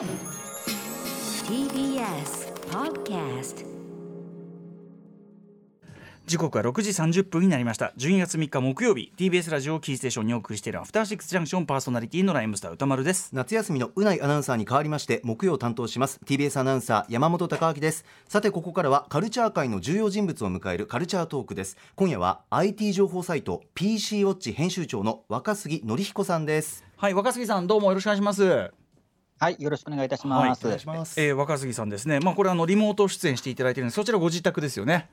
TBS Podcast 時刻は6時30分になりました。12月3日木曜日 TBS ラジオをキーステーションにお送りしているアフターシックスジャンクションパーソナリティのライムスター歌丸です。夏休みのうないアナウンサーに代わりまして木曜担当します。TBS アナウンサー山本貴明です。さてここからはカルチャー界の重要人物を迎えるカルチャートークです。今夜は IT 情報サイト PC ウォッチ編集長の若杉則彦さんです。はい若杉さんどうもよろしくお願いしますはい、よろしくお願いいたします。お願いします、えー、若杉さんですねまあこれあのリモート出演していただいてるんでそちらご自宅ですよね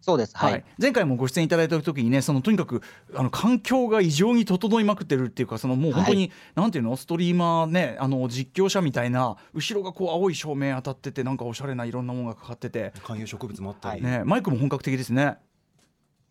そうです。はい。前回もご出演いただいた時にねそのとにかくあの環境が異常に整いまくってるっていうかそのもう本当に、はいなんていうの？ストリーマーねあの実況者みたいな後ろがこう青い照明当たっててなんかおしゃれないろんなものがかかってて、観葉植物もあったり、ね、マイクも本格的ですね。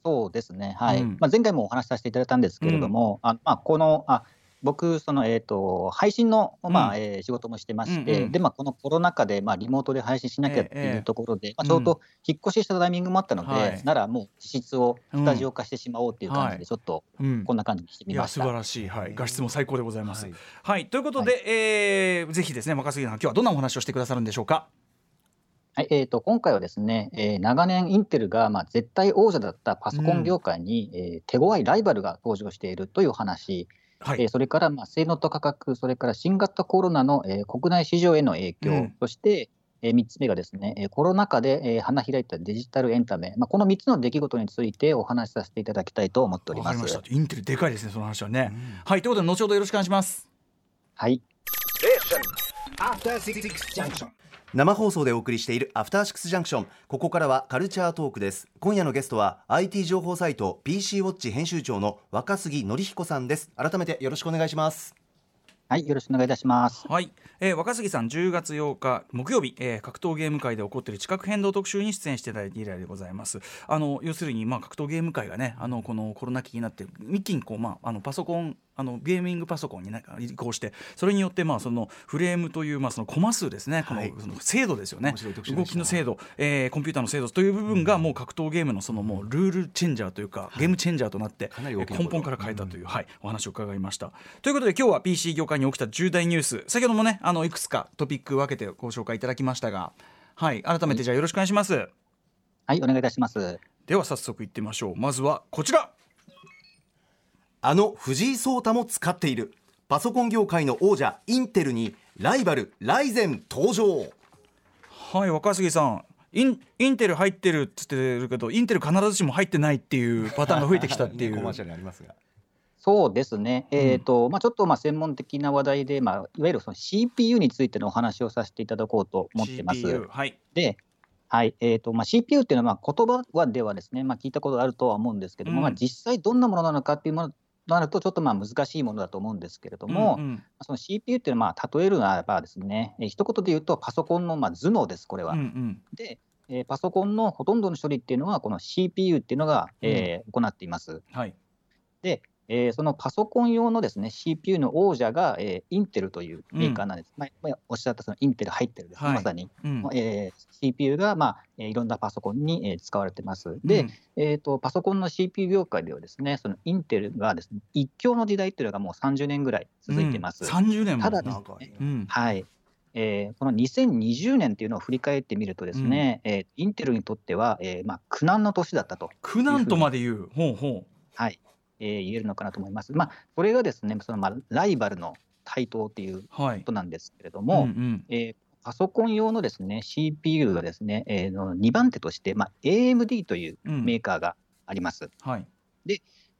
そうですね。はい。うんまあ前回もお話しさせていただいたんですけれども、あまあこのあ僕そのえっ、と配信のまあ、うんえー仕事もしてまして、うんうん。でまあこのコロナ禍でまあリモートで配信しなきゃってええ。いうところで、まあちょうど引っ越ししたタイミングもあったので、はい。ならもう実質をスタジオ化してしまおうっていう感じはい。でちょっとうんこんな感じにしてみました。素晴らしい、はい、画質も最高でございます。ははい。い、ということで、えーぜひですね若杉さん今日はどんなお話をしてくださるんでしょうか？はい、えー、と今回はですね、えー長年インテルがまあ絶対王者だったパソコン業界に、えー手強いライバルが登場しているという話、はい、えーそれからまあ性能と価格、それから新型コロナの、えー国内市場への影響、うんそして、え3つ目がですね、えーコロナ禍で、えー花開いたデジタルエンタメ、まあ、この3つの出来事についてお話しさせていただきたいと思っております。わかりました。インテルでかいですねその話はね。うんはいということで後ほどよろしくお願いします。はい、Junction. 生放送でお送りしているアフターシックスジャンクション。ここからはカルチャートークです。今夜のゲストは IT 情報サイト PC ウォッチ編集長の若杉則彦さんです。改めてよろしくお願いします。はい、よろしくお願いいたします。はい、えー若杉さん10月8日木曜日、えー格闘ゲーム界で起こっている地殻変動特集に出演していただいて以来でございます。あの要するにまあ格闘ゲーム界がねあのこのコロナ期になって一気にこうまああのパソコンあのゲーミングパソコンに、ね、移行してそれによってまあそのフレームというまあそのコマ数ですね、はい。このその精度ですよね。動きの精度、えーコンピューターの精度という部分がもう格闘ゲームのそのもうルールチェンジャーというか、ゲームチェンジャーとなって根本から変えたという、はい、お話を伺いました。ということで今日は PC 業界に起きた重大ニュース。先ほどもねあのいくつかトピック分けてご紹介いただきましたが、はい、改めてじゃあよろしくお願いします。はい、お願いいたします。では早速いってみましょう。まずはこちらあの藤井聡太も使っている。パソコン業界の王者インテルにライバルライゼン登場。はい若杉さん。インインテル入ってるっつってるけどインテル必ずしも入ってないっていうパターンが増えてきたっていう。コマーシャルありますが。そうですね、えーとまあ、ちょっとまあ専門的な話題で、まあ、いわゆるその CPU についてのお話をさせていただこうと思ってます。CPU はい。で、はいえーとまあ、CPU っていうのはまあ言葉はではですね、まあ、聞いたことがあるとは思うんですけども、うん。まあ、実際どんなものなのかっていうものとなると、ちょっとまあ難しいものだと思うんですけれども、うんうんその CPU っていうのはまあ例えるならばですね、えー一言で言うとパソコンのまあ頭脳です、これは。うんうんで、えーパソコンのほとんどの処理っていうのは、この CPU っていうのが、えー行っています。はいで、えーそのパソコン用のですね CPU の王者が、えーインテルというメーカーなんです。まあまあおっしゃったそのインテル入ってるですね、はい。まさに、うん。えー CPU が、まあえーいろんなパソコンに、えー使われてます。で、うん。えーと、パソコンの CPU 業界ではですね、そのインテルがですね、一強の時代っていうのがもう30年ぐらい続いてます。うん、30年もただね、うん。はい。えーこの2020年っていうのを振り返ってみるとですね、えーインテルにとっては、えーまあ、苦難の年だったと。苦難とまで言う。ほうほはい、えー言えるのかなと思います。まあ、これがですね、そのまあライバルの台頭っていうことなんですけれども、うんうん。えーパソコン用のですね CPU がですね、えーの2番手として、まあ、AMD といううん。メーカーがあります。はい。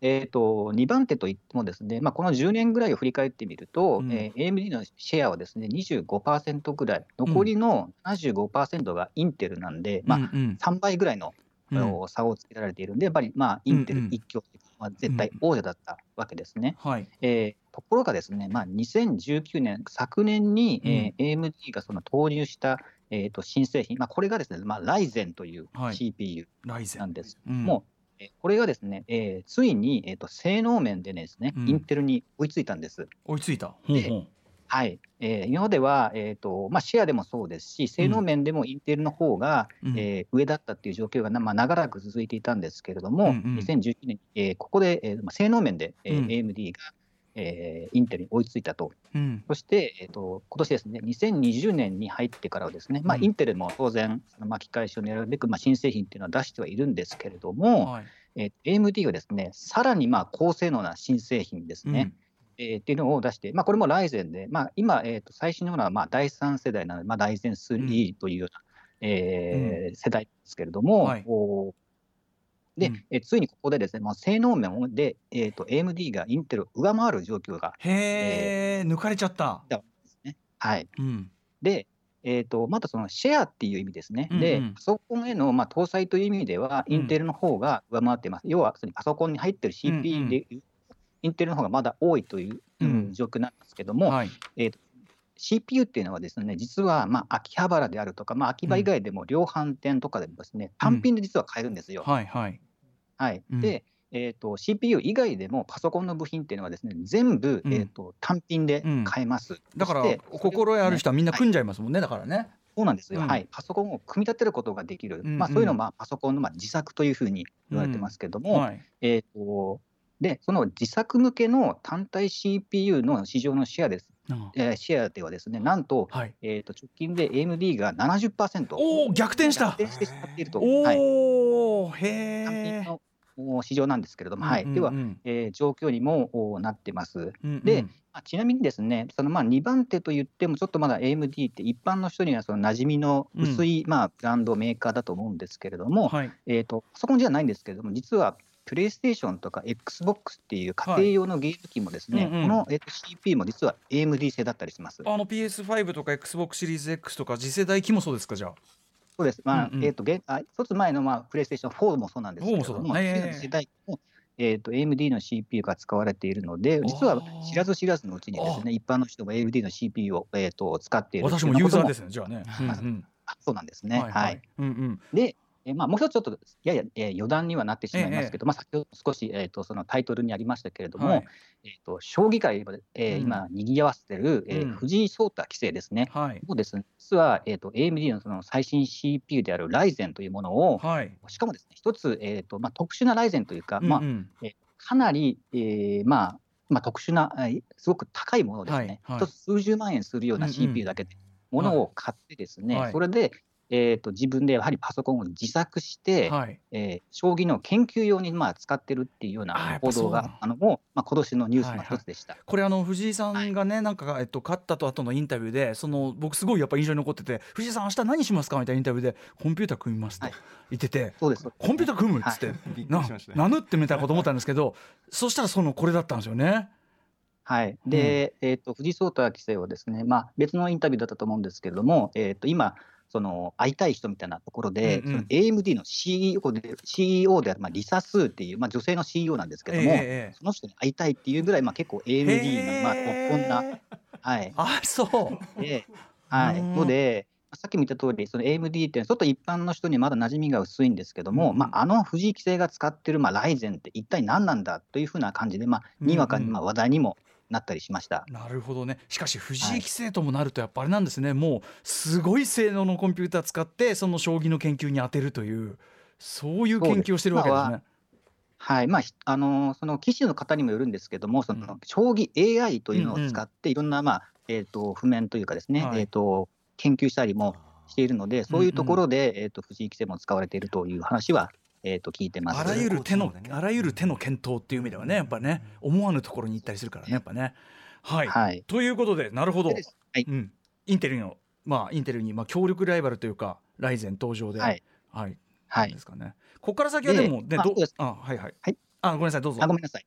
えー、と2番手といってもですね、まあ、この10年ぐらいを振り返ってみると、うん。えー AMD のシェアはですね25%ぐらい、残りの75%がインテルなんで、まあ、うんうん。3倍ぐらいのあの差をつけられているんで、やっぱりまあインテルうんうん。一強というか、まあ、絶対王者だったわけですね。はい。えーところがですね、まあ、2019年、昨年に、えー AMD がその投入した、えー、と新製品、まあ、これがですね、まあ、ライゼンというはい。CPU なんです。うん。もう、えーこれがですね、えーついに、えー、と性能面でですね、うん。インテルに追いついたんです。追いついた。ほうほうはい。えー今までは、えーとまあ、シェアでもそうですし、性能面でもインテルの方が、うん。えー上だったっていう状況がな、まあ、長らく続いていたんですけれども、うんうん。2019年、えーここで、えーまあ、性能面で、えーうん。AMD が、えーインテルに追いついたと。うん。そして、えー、と今年ですね、2020年に入ってからはですね、まあ、うん。インテルも当然、巻き返しを狙うべく、まあ、新製品っていうのは出してはいるんですけれども、はい。えー AMD はですね、さらにまあ高性能な新製品ですね、えーっていうのを出して、まあ、これもライゼンで、まあ、今、えー、と最新のものはまあ第3世代なので、まあ、ライゼン3というような、えー世代ですけれども、はい。おで、うん。えーついにここでですね、まあ、性能面で、えー、と AMD がインテルを上回る状況がへえ抜かれちゃった。ですね。はい、うん。で、えー、とまたそのシェアっていう意味ですね、うんうん。でパソコンへのまあ搭載という意味では、うん。インテルの方が上回っています。要は、そのパソコンに入ってるうんうん CPU で、インテルの方がまだ多いという、うん。うん状況なんですけども、はい。CPU っていうのはですね、実はまあ秋葉原であるとか、まあ、秋葉以外でも量販店とかでもですね、単品で実は買えるんですよ。はいはい。はい、うん。で、えーと、CPU 以外でもパソコンの部品っていうのはですね、全部、うん。えー、と単品で買えます。だから心得ある人はみんなはい組んじゃいますもんねだから。ねそうなんですよ、うん。はい、パソコンを組み立てることができる、うん。まあ、そういうのをまあパソコンのまあ自作というふうに言われてますけども、はい。えー、とでその自作向けの単体 CPU の市場のシェアです、あえーシェアではですね、なんと,、はい。えー、と直近で AMD が70%、おお逆転した。逆転してしまっていると、はい、おお単へえ品のお市場なんですけれども、はい、では、えー状況にもおなってます。でまあちなみにですね、そのまあ2番手と言っても、ちょっとまだ AMD って一般の人にはその馴染みの薄いまあブランド、メーカーだと思うんですけれども、はい。えー、とパソコンじゃないんですけれども、実はプレイステーションとか XBOX っていう家庭用のゲーム機もですね、はいうんうんこの、えー、と CPU も実は AMD 製だったりします。あの PS5 とか XBOX シリーズ X とか次世代機もそうですかじゃあそうです。まあ、うんうんえっ、と、げあ一つ前の、まあ、プレイステーション4もそうなんですけれど4もも、そうだね次の世代も、えっ、と、AMD の CPU が使われているので、実は知らず知らずのうちにですね、一般の人も AMD の CPU を、えー、と使っている。私もユーザーですすねじゃあねうんうんあそうなんですね。はい。うんうんで、えーまあ、もう一つちょっとやや、えー余談にはなってしまいますけど、まあ、先ほど少し、えー、とそのタイトルにありましたけれども、はいえー、と将棋界で、えーうん。今、にぎわせてる、えーうん。藤井聡太棋聖ですね。はい。もうですね、実は、えー、と AMD のその最新 CPU であるライゼンというものを、はい。しかもですね、一つ、えーとまあ、特殊なライゼンというか、まあうん。うんかなり、えーまあまあ、特殊な、えーすごく高いものですね、はい。はい。一つ数十万円するようなうんうん。CPU だけで、ものを買ってですね、はい。それで、えー、と自分でやはりパソコンを自作して、はい。えー将棋の研究用にまあ使ってるっていうような報道があのも、まあ、今年のニュースの一つでした。これあの藤井さんがね、なんか、えっと、勝ったと後のインタビューでその僕すごいやっぱ印象に残ってて「藤井さん明日何しますか?」みたいなインタビューで「コンピューター組みます」とはい。言ってて、そうです。コンピューター組む？っつって、びっくなりしましたね。名乗ってみたいなこと思ったんですけどそしたらそのこれだったんですよね。はい、で、えー、と藤井聡太棋聖はですね、まあ、別のインタビューだったと思うんですけれども、えー、と今、その会いたい人みたいなところで、うんうん。AMD の CEO で CEO である、まあ、リサ・スーっていう、まあ、女性の CEO なんですけども、ええその人に会いたいっていうぐらい、まあ、結構 AMD の、まあ、こんな、はい、あそう。で、はい、うん。ので、さっきも言った通り、その AMD ってちょっと一般の人にまだ馴染みが薄いんですけども、うんまあ、あの藤井棋聖が使ってる、まあ、ライゼンって一体何なんだというふうな感じで、まあ、にわかにまあ話題にもなったりしました。なるほどね。しかし藤井棋聖ともなるとやっぱあれなんですね、もうすごい性能のコンピューター使ってその将棋の研究に当てるというそういう研究をしてるわけですね。はい。まあひあのーその棋士の方にもよるんですけども、そのうん。将棋 AI というのを使って、いろんな、まあえー、と譜面というかですね、はい。えー、と研究したりもしているので、そういうところで、えー、と藤井棋聖も使われているという話は、えー、と聞いてます。あらゆる手のあらゆる手の検討っていう意味ではねやっぱね思わぬところに行ったりするからねやっぱね。はい、はい。ということでなるほど。はい。うん、インテルのまあインテルにまあ強力ライバルというかライゼン登場で、はい。はい、はい。ですかね。ここから先はでもねどうあはいはい、はい。あごめんなさいどうぞ。あごめんなさい。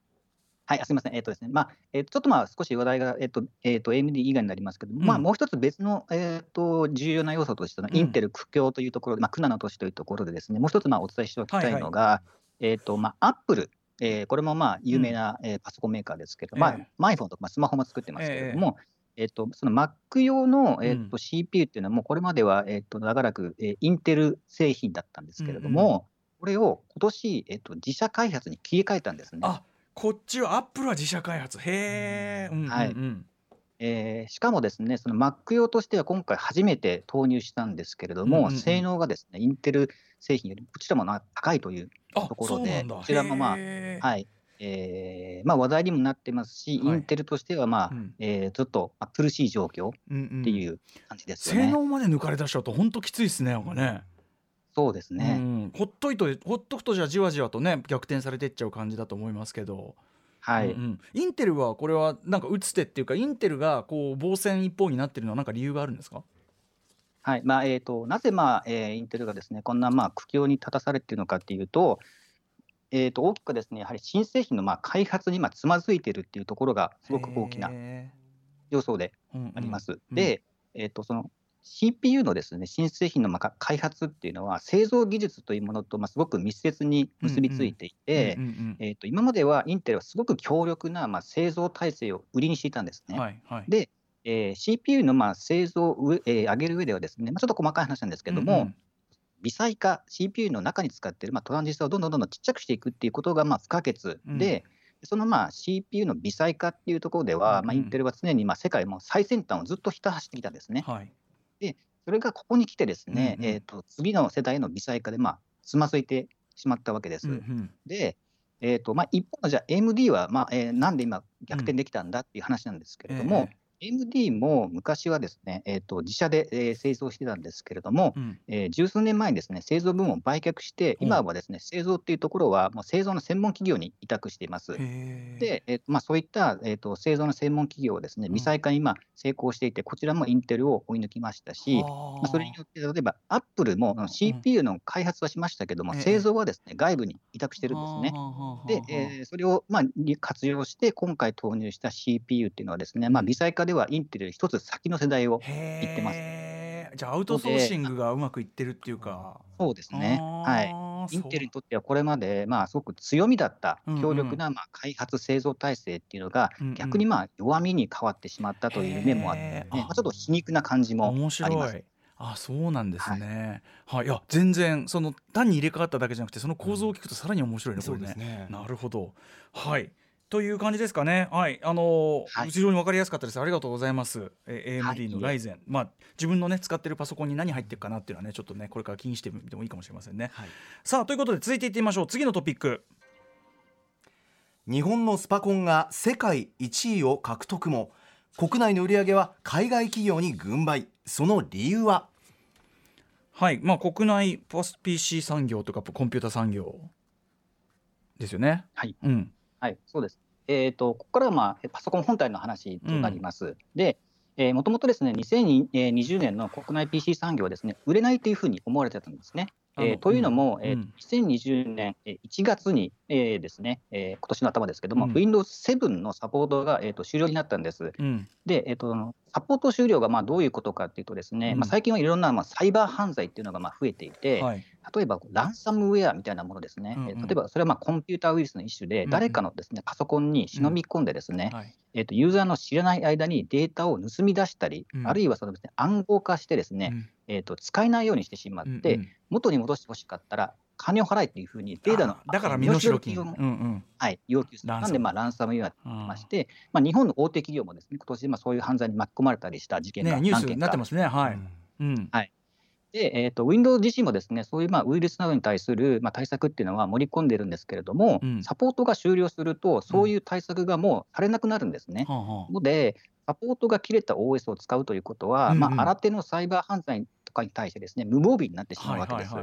はい、あすみません。えっ、とですね、まあ、えっ、と、ちょっとまあ、少し話題が、えっ、と、えっ、と、AMD 以外になりますけど、まあ、うんもう一つ別の、えっ、と、重要な要素としての、うん。インテル苦境というところで、まあ、苦難の年というところでですね、もう一つ、まあ、お伝えしておきたいのが、えっ、と、まあ、アップル、えーこれもまあ、有名な、えーパソコンメーカーですけど、まあええ、まあ iPhone とか、まあ、スマホも作ってますけれども、えっ、と、その Mac 用の、えっ、うん。と、CPU っていうのは、もうこれまでは、えっ、と、長らく、えーインテル製品だったんですけれども、これを今年、えっ、と、自社開発に切り替えたんですね。あこっちはアップルは自社開発。へえ、うん。うんうんはい。えーしかもですね、その Mac 用としては今回初めて投入したんですけれども、うんうんうん。性能がですね、インテル製品よりこちらもな高いというあところでこちらもまあはい。えーまあ、話題にもなってますし、はい。インテルとしては、まあうん。えーちょっと、まあ、苦しい状況っうんうんていう感じですよね。性能まで抜かれ出しちゃうと本当きついですねなんかね。そうですね、うん、ほっといとほっとくとじゃあじわじわとね逆転されていっちゃう感じだと思いますけど、はい、うんうん。インテルはこれはなんか打つ手っていうかインテルがこう防戦一方になってるのはなんか理由があるんですか？はい。まあえー、となぜ、まあえーインテルがですねこんな、まあ、苦境に立たされているのかっていうと,、えー、と大きくですねやはり新製品のまあ開発にまあつまずいているっていうところがすごく大きなへ要素であります。うん。で、えー、とその CPU のですね新製品のまあ開発っていうのは製造技術というものとまあすごく密接に結びついていて、えー、と今まではインテルはすごく強力なまあ製造体制を売りにしていたんですね。はいはいで、えー CPU のまあ製造を、えー上げる上ではですね、まあ、ちょっと細かい話なんですけども、うんうん微細化 CPU の中に使っているまあトランジスタをどんどんどんどんちっちゃくしていくっていうことがまあ不可欠で、そのまあ CPU の微細化っていうところでは、まあ、インテルは常にまあ世界も最先端をずっとひた走ってきたんですね。はいそれがここに来てですね、うんうん。えー、と次の世代の微細化でまあつまずいてしまったわけです。うんうん。で、えーとまあ、一方のじゃあ AMD は、まあえーなんで今逆転できたんだっていう話なんですけれども、AMD も昔はですね、えー、と自社で、えー製造してたんですけれども、ええうん。えー十数年前にですね製造部門を売却して、うん。今はですね製造っていうところはもう製造の専門企業に委託しています。で、えーとまあ、そういった、えー、と製造の専門企業をですねうん。微細化に今成功していて、こちらもインテルを追い抜きましたし、はまあ、それによって例えばアップルも CPU の開発はしましたけども、ええ。製造はですね外部に委託してるんですね。で、えーそれをまあに活用して、今回投入した CPU っていうのはですね、まあ、微細化ではインテル一つ先の世代を、へ言ってますーじゃあアウトソーシングがうまくいってるっていうか。そうですね、はい、はいインテルにとってはこれまで、まあ、すごく強みだったうんうん強力なまあ開発製造体制っていうのが、うんうん逆にまあ弱みに変わってしまったという面もあって、ねまあ、ちょっと皮肉な感じも面あります白い。あそうなんですね。はい、い、や全然その単に入れ替わっただけじゃなくてその構造を聞くとさらに面白いねこれね。ねなるほど。はい。という感じですかね。はい、あのーはい非常にわかりやすかったです。ありがとうございます。えーはい AMD のライゼン、まあ自分のね使ってるパソコンに何入ってるかなっていうのはねちょっとねこれから気にしてみてもいいかもしれませんね。はいさあということで続いていってみましょう。次のトピック。日本のスパコンが世界1位を獲得も国内の売り上げは海外企業に軍配その理由は？はい、まあ国内 PC 産業とかコンピュータ産業ですよね。はい。うん。はい、そうです。えー、とここからは、まあ、パソコン本体の話となります。で、えー、もともとですね、2020年の国内 PC 産業はですね、売れないというふうに思われてたんですね。えーというのも、うんえー2020年えー1月に、えーですね、えー今年の頭ですけども、うん Windows 7のサポートが、えー、と終了になったんです。うん。で、えー、とサポート終了がまあどういうことかっていうとですね、うんまあ、最近はいろんなまあサイバー犯罪っていうのがまあ増えていて、はい。例えばランサムウェアみたいなものですね、うんうんえー例えばそれはまあコンピューターウイルスの一種で、誰かのですねパソコンに忍び込んでですね、はい。えー、とユーザーの知らない間にデータを盗み出したり、うんあるいはそのです、ね、暗号化してですね、うんえー、と使えないようにしてしまって、うんうん元に戻してほしかったら金を払えっていうふうにデータのあだから身代金。をうんうん。はい、要求する。なんで、まあ、ランサムウェアとあ言いまして、まあ、日本の大手企業もですね今年まあそういう犯罪に巻き込まれたりした事件がねニュースになってますね。はい。うん。で、えー、と Windows 自身もですねそういうまあウイルスなどに対するまあ対策っていうのは盛り込んでるんですけれども、うん。サポートが終了すると、そういう対策がもうされなくなるんですね。はあはあ。ので、サポートが切れた OS を使うということは、うんうん。まあ、新手のサイバー犯罪とかに対してですね無防備になってしまうわけです。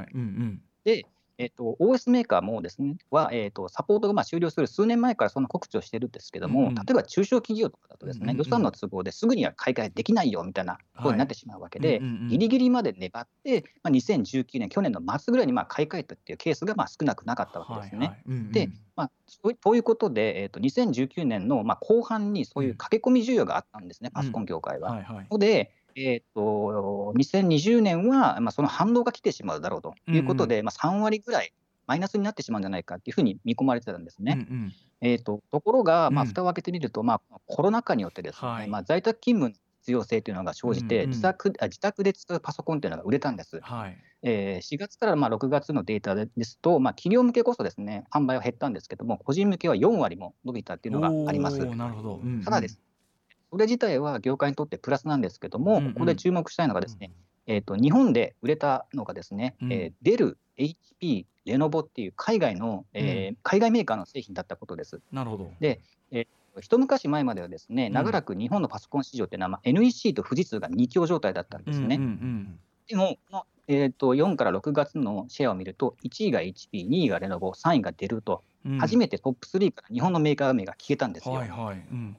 で、えっと OS メーカーもですねは、えっとサポートがまあ終了する数年前からその告知をしてるんですけども、うんうん。例えば中小企業とかだとですね、うんうんうん。予算の都合ですぐには買い替えできないよみたいなことになってしまうわけで、うんうんうん。ギリギリまで粘って、まあ、2019年、去年の末ぐらいにまあ買い替えたっていうケースがまあ少なくなかったわけですね。はいはい。うんうん。でまあ、そういということで、えー、と2019年のまあ後半にそういう駆け込み需要があったんですね、パソコン業界は。はいはい。ので、えー、と2020年は、まあ、その反動が来てしまうだろうということで、まあ、3割ぐらいマイナスになってしまうんじゃないかっていうふうに見込まれてたんですね。うんうんえー、とところが、まあ、うん蓋を開けてみると、まあ、コロナ禍によってですね、はいまあ、在宅勤務の必要性というのが生じて、うんうん自宅あ自宅で使うパソコンというのが売れたんです。はい。えー4月からまあ6月のデータでですと、まあ、企業向けこそですね販売は減ったんですけども、個人向けは4割も伸びたっていうのがあります。なるほど。うんうんただです、それ自体は業界にとってプラスなんですけども、うんうん。ここで注目したいのがですね、えーと、日本で売れたのがですね、うん、えー、デル、HP、レノボっていう海外の、えー、うん、海外メーカーの製品だったことです。なるほど。で、えー、一昔前まではですね長らく日本のパソコン市場っていうのは、まあ、NEC と富士通が2強状態だったんですね。うんうんうん、でも、えーと、4から6月のシェアを見ると、1位が HP、2位がレノボ、3位がデルと、うん、初めてトップ3から日本のメーカー名が消えたんですよ。はいはい。うん。はい、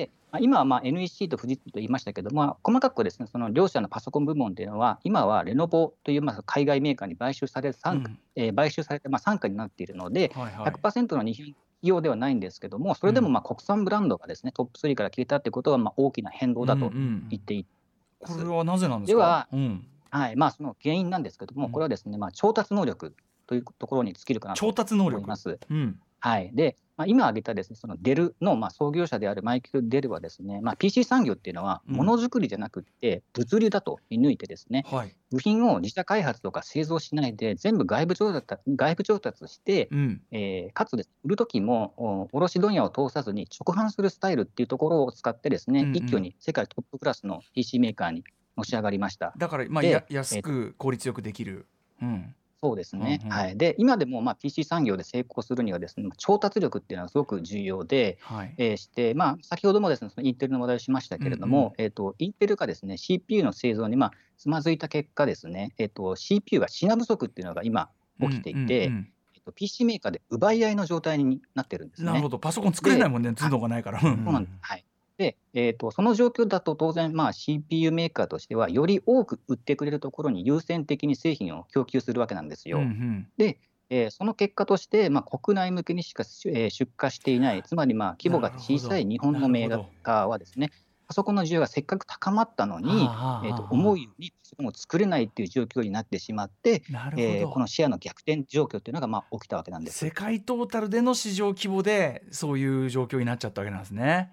でまあ、今はまあ NEC と富士通と言いましたけども、まあ、細かくですねその両者のパソコン部門というのは、今はレノボというまあ海外メーカーに買収され傘、うん、えー、買収されてまあ傘下になっているので、はいはい、100%の日本企業ではないんですけども、それでもまあ国産ブランドがですね、トップ3から消えたということはまあ大きな変動だと言っています。うんうん、これはなぜなんですか？では、うん。はいまあ、その原因なんですけども、これはですね、まあ、調達能力というところに尽きるかなと思います。うん、はい、で、まあ、今挙げたですねそのデルのまあ創業者であるマイケル・デルはですね、まあ、PC 産業っていうのはものづくりじゃなくて物流だと見抜いてですね、うんはい、部品を自社開発とか製造しないで全部外部調達外部調達して、うん、えー、かつです、ね、売る時も卸問屋を通さずに直販するスタイルっていうところを使ってですね、うんうん、一挙に世界トップクラスの PC メーカーにのし上がりました。だから、まあ、や安く効率よくできる。うんそうですね、はい、で今でもまあ PC 産業で成功するにはですね調達力っていうのはすごく重要で、はい、えー、して、まあ、先ほどもですねそのインテルの話題をしましたけれども、うんうん、えーと、インテルがですね CPU の製造にまあつまずいた結果ですね、えーと、CPU が品不足っていうのが今起きていて、うんうんうんえっと、PC メーカーで奪い合いの状態になってるんですね。なるほど。パソコン作れないもんね頭脳がないから。そうなんです、はいで、えーと、その状況だと当然、まあ、CPU メーカーとしては、より多く売ってくれるところに優先的に製品を供給するわけなんですよ。うんうん、で、えー、その結果として、まあ、国内向けにしか、えー、出荷していない、つまりまあ規模が小さい日本のメーカーはですね、パソコンの需要がせっかく高まったのに、えーと、思うようにパソコンを作れないっていう状況になってしまって、えー、このシェアの逆転状況っていうのがまあ起きたわけなんです世界トータルでの市場規模で、そういう状況になっちゃったわけなんですね。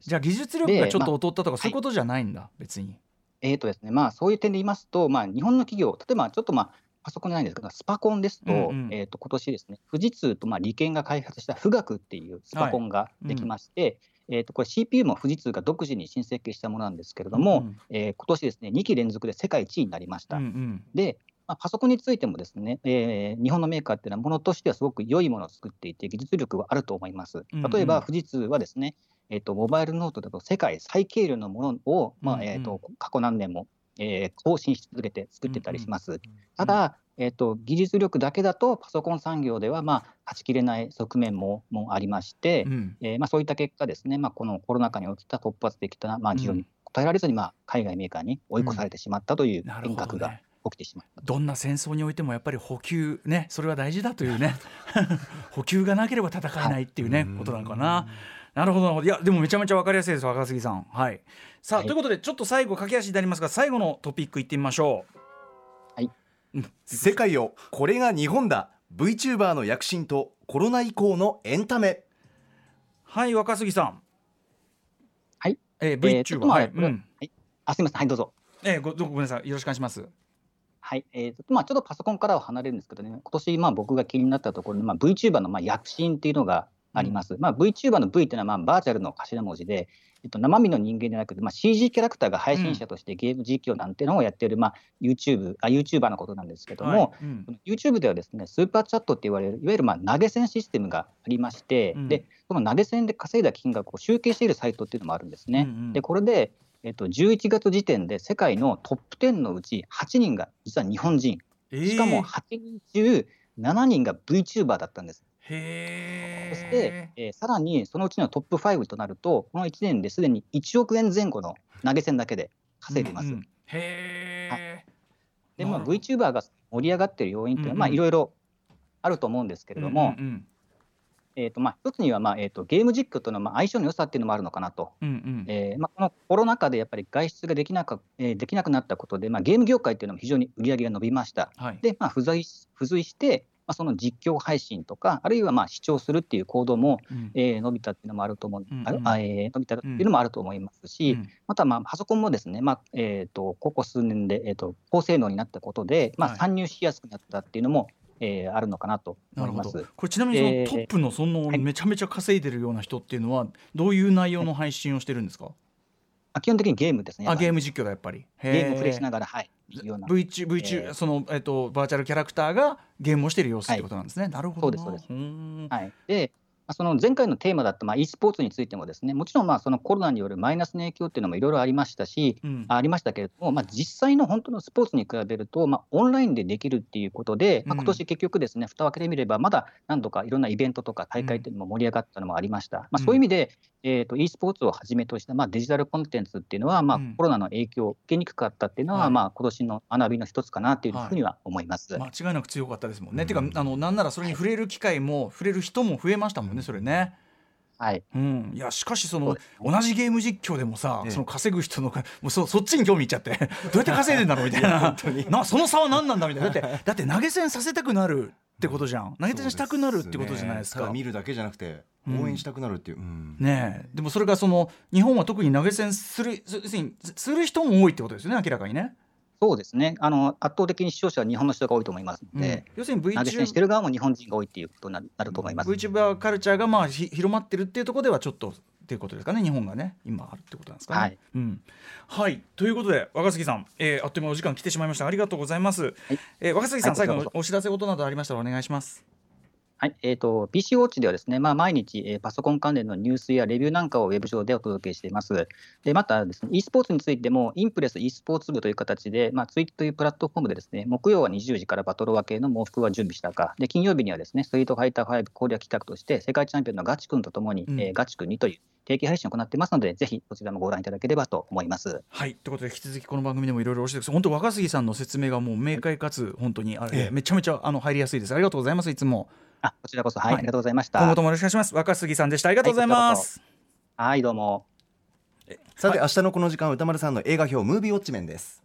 じゃあ技術力がちょっと劣ったとか、そういうことじゃないんだ、はい、別に。えーとですねまあ、そういう点で言いますと、まあ、日本の企業、例えばちょっと、まあ、パソコンじゃないんですけど、スパコンですと、うんうん、えー、と今年ですね、富士通とまあ理研が開発した富岳っていうスパコンができまして、はい。うん、えー、とこれ CPU も富士通が独自に新設計したものなんですけれども、うんうん、えー、今年ですね、2期連続で世界一位になりました。うんうん、で、まあ、パソコンについてもですね、えー、日本のメーカーっていうのはものとしてはすごく良いものを作っていて、技術力はあると思います。例えば富士通はですね、えっと、モバイルノートだと世界最軽量のものを、まあえっと、過去何年も、えー、更新し続けて作ってたりします。ただ、えっと、技術力だけだとパソコン産業では、まあ、勝ちきれない側面ももありまして、うん、えー、まあ、そういった結果ですね、まあ、このコロナ禍に起きた突発的な、まあ、需要に応えられずに、まあ、海外メーカーに追い越されてしまったという変革が。起きてしまうどんな戦争においてもやっぱり補給ねそれは大事だというね。補給がなければ戦えないっていうね、はい、ことなのかな。なるほどなるほど。いやでもめちゃめちゃ分かりやすいです若杉さん。はい。さあ、はい、ということでちょっと最後駆け足になりますが最後のトピックいってみましょう。はい、うん、世界をこれが日本だ。VTuber の躍進とコロナ以降のエンタメ。はい若杉さん。はい。えー、VTuber、はい、うん、はい、あすみません。はいどうぞ。えー、ごごめんなさい。よろしくお願いします。はい、えーまあ、ちょっとパソコンからは離れるんですけどね、今年まあ僕が気になったところで、まあ、VTuber のまあ躍進っていうのがあります。うん、まあ、VTuber の V っていうのはまあバーチャルの頭文字で、えっと、生身の人間じゃなくて、まあ、CG キャラクターが配信者としてゲーム実況なんていうのをやってる、まあ、YouTube、あ YouTuber のことなんですけども、はい。うん、YouTube ではですね、スーパーチャットって言われる、いわゆるまあ投げ銭システムがありまして、うん、で、その投げ銭で稼いだ金額を集計しているサイトっていうのもあるんですね。うんうん、で、これで、えっと、11月時点で世界のトップ10のうち8人が実は日本人、しかも8人中7人が VTuber だったんです。へそして、えー、さらにそのうちのトップ5となると、この1年ですでに1億円前後の投げ銭だけで稼いでいます。うんうん、へで、まあ、VTuber が盛り上がっている要因っていうのは、まあ、いろいろあると思うんですけれども、うんうんえーとまあ、一つには、まあえーと、ゲーム実況とのまあ相性の良さっていうのもあるのかなと、うんうん。えーまあ、このコロナ禍でやっぱり外出ができなか,、えー、できなくなったことで、まあ、ゲーム業界っていうのも非常に売り上げが伸びました。はい、で、まあ、付随付随して、まあ、その実況配信とか、あるいはまあ視聴するっていう行動も、うん、えー、伸びたっていうのもあると思う、うんうん、あえー、伸びたっていうのもあると思いますし、うん、またまあパソコンもですね、まあえーと、ここ数年で、えーと、高性能になったことで、まあ、参入しやすくなったっていうのも、はいえー、あるのかなと思います。これちなみにそのトップのそのめちゃめちゃ稼いでるような人っていうのはどういう内容の配信をしてるんですか、あ基本的にゲームですね。あゲーム実況だやっぱり。ゲームをプレイしながら、はい。ような V 中 V 中、えー、そのえっ、ー、とバーチャルキャラクターがゲームをしている様子ってことなんですね。はい、なるほど。そうですそうです。はい。でその前回のテーマだった、まあ、e スポーツについてもですねもちろんまあそのコロナによるマイナスの影響っていうのもいろいろありましたし、うん、ありましたけれども、まあ、実際の本当のスポーツに比べると、まあ、オンラインでできるっていうことで、まあ、今年結局ですね、うん、蓋を開けてみればまだ何度かいろんなイベントとか大会っていうのも盛り上がったのもありました、まあ、そういう意味で、えーと、e スポーツをはじめとした、まあ、デジタルコンテンツっていうのは、まあ、コロナの影響を受けにくかったっていうのは、うん、まあ今年の学びの一つかなというふうには思います、はい、間違いなく強かったですもんね。うん、ていうかあのなんならそれに触れる機会も、触れる人も増えましたもんねそれね。はい、うん、いやしかしその同じゲーム実況でもさ、その稼ぐ人のもうそそっちに興味いっちゃってどうやって稼いでんだろうみたいな。なその差は何なんだみたいな。だってだって投げ銭させたくなるってことじゃん。投げ銭したくなるってことじゃないですか、ね、見るだけじゃなくて応援したくなるっていう、うん、ねでもそれがその日本は特に投げ銭するする人も多いってことですよね明らかにね。そうですね。あの圧倒的に視聴者は日本の人が多いと思いますので、うん、要するに VTuber してる側も日本人が多いっていうことになると思います。VTuber カルチャーがまあ広まってるっていうところではちょっとっていうことですかね日本がね今あるってことなんですかね。はい、うん、はい、ということで若杉さん、えー、あっという間お時間来てしまいました。ありがとうございます。はい、えー、若杉さん、はい、最後のお知らせことなどありましたらお願いします。はい、えーと、PC ウォッチではですね、まあ、毎日、えー、パソコン関連のニュースやレビューなんかをウェブ上でお届けしています。でまたですね、e スポーツについても、インプレス e スポーツ部という形で、まあ、ツイットというプラットフォームでですね、木曜は20時からバトル分けの喪服は準備したか、で金曜日にはですね、ストリートファイター5攻略企画として、世界チャンピオンのガチ君とともに、うん、えー、ガチ君にという定期配信を行ってますので、ぜひこちらもご覧いただければと思います。はいということで、引き続きこの番組でもいろいろ教えてください。本当、若杉さんの説明がもう明快かつ、本当にあれ、ええ、めちゃめちゃあの入りやすいです。ありがとうございます、いつも。あこちらこそ、はい、はい、ありがとうございました。今後ともよろしくお願いします。若杉さんでした。ありがとうございます。はい、どうも。さて、明日のこの時間、歌丸さんの映画表、ムービーウォッチメンです。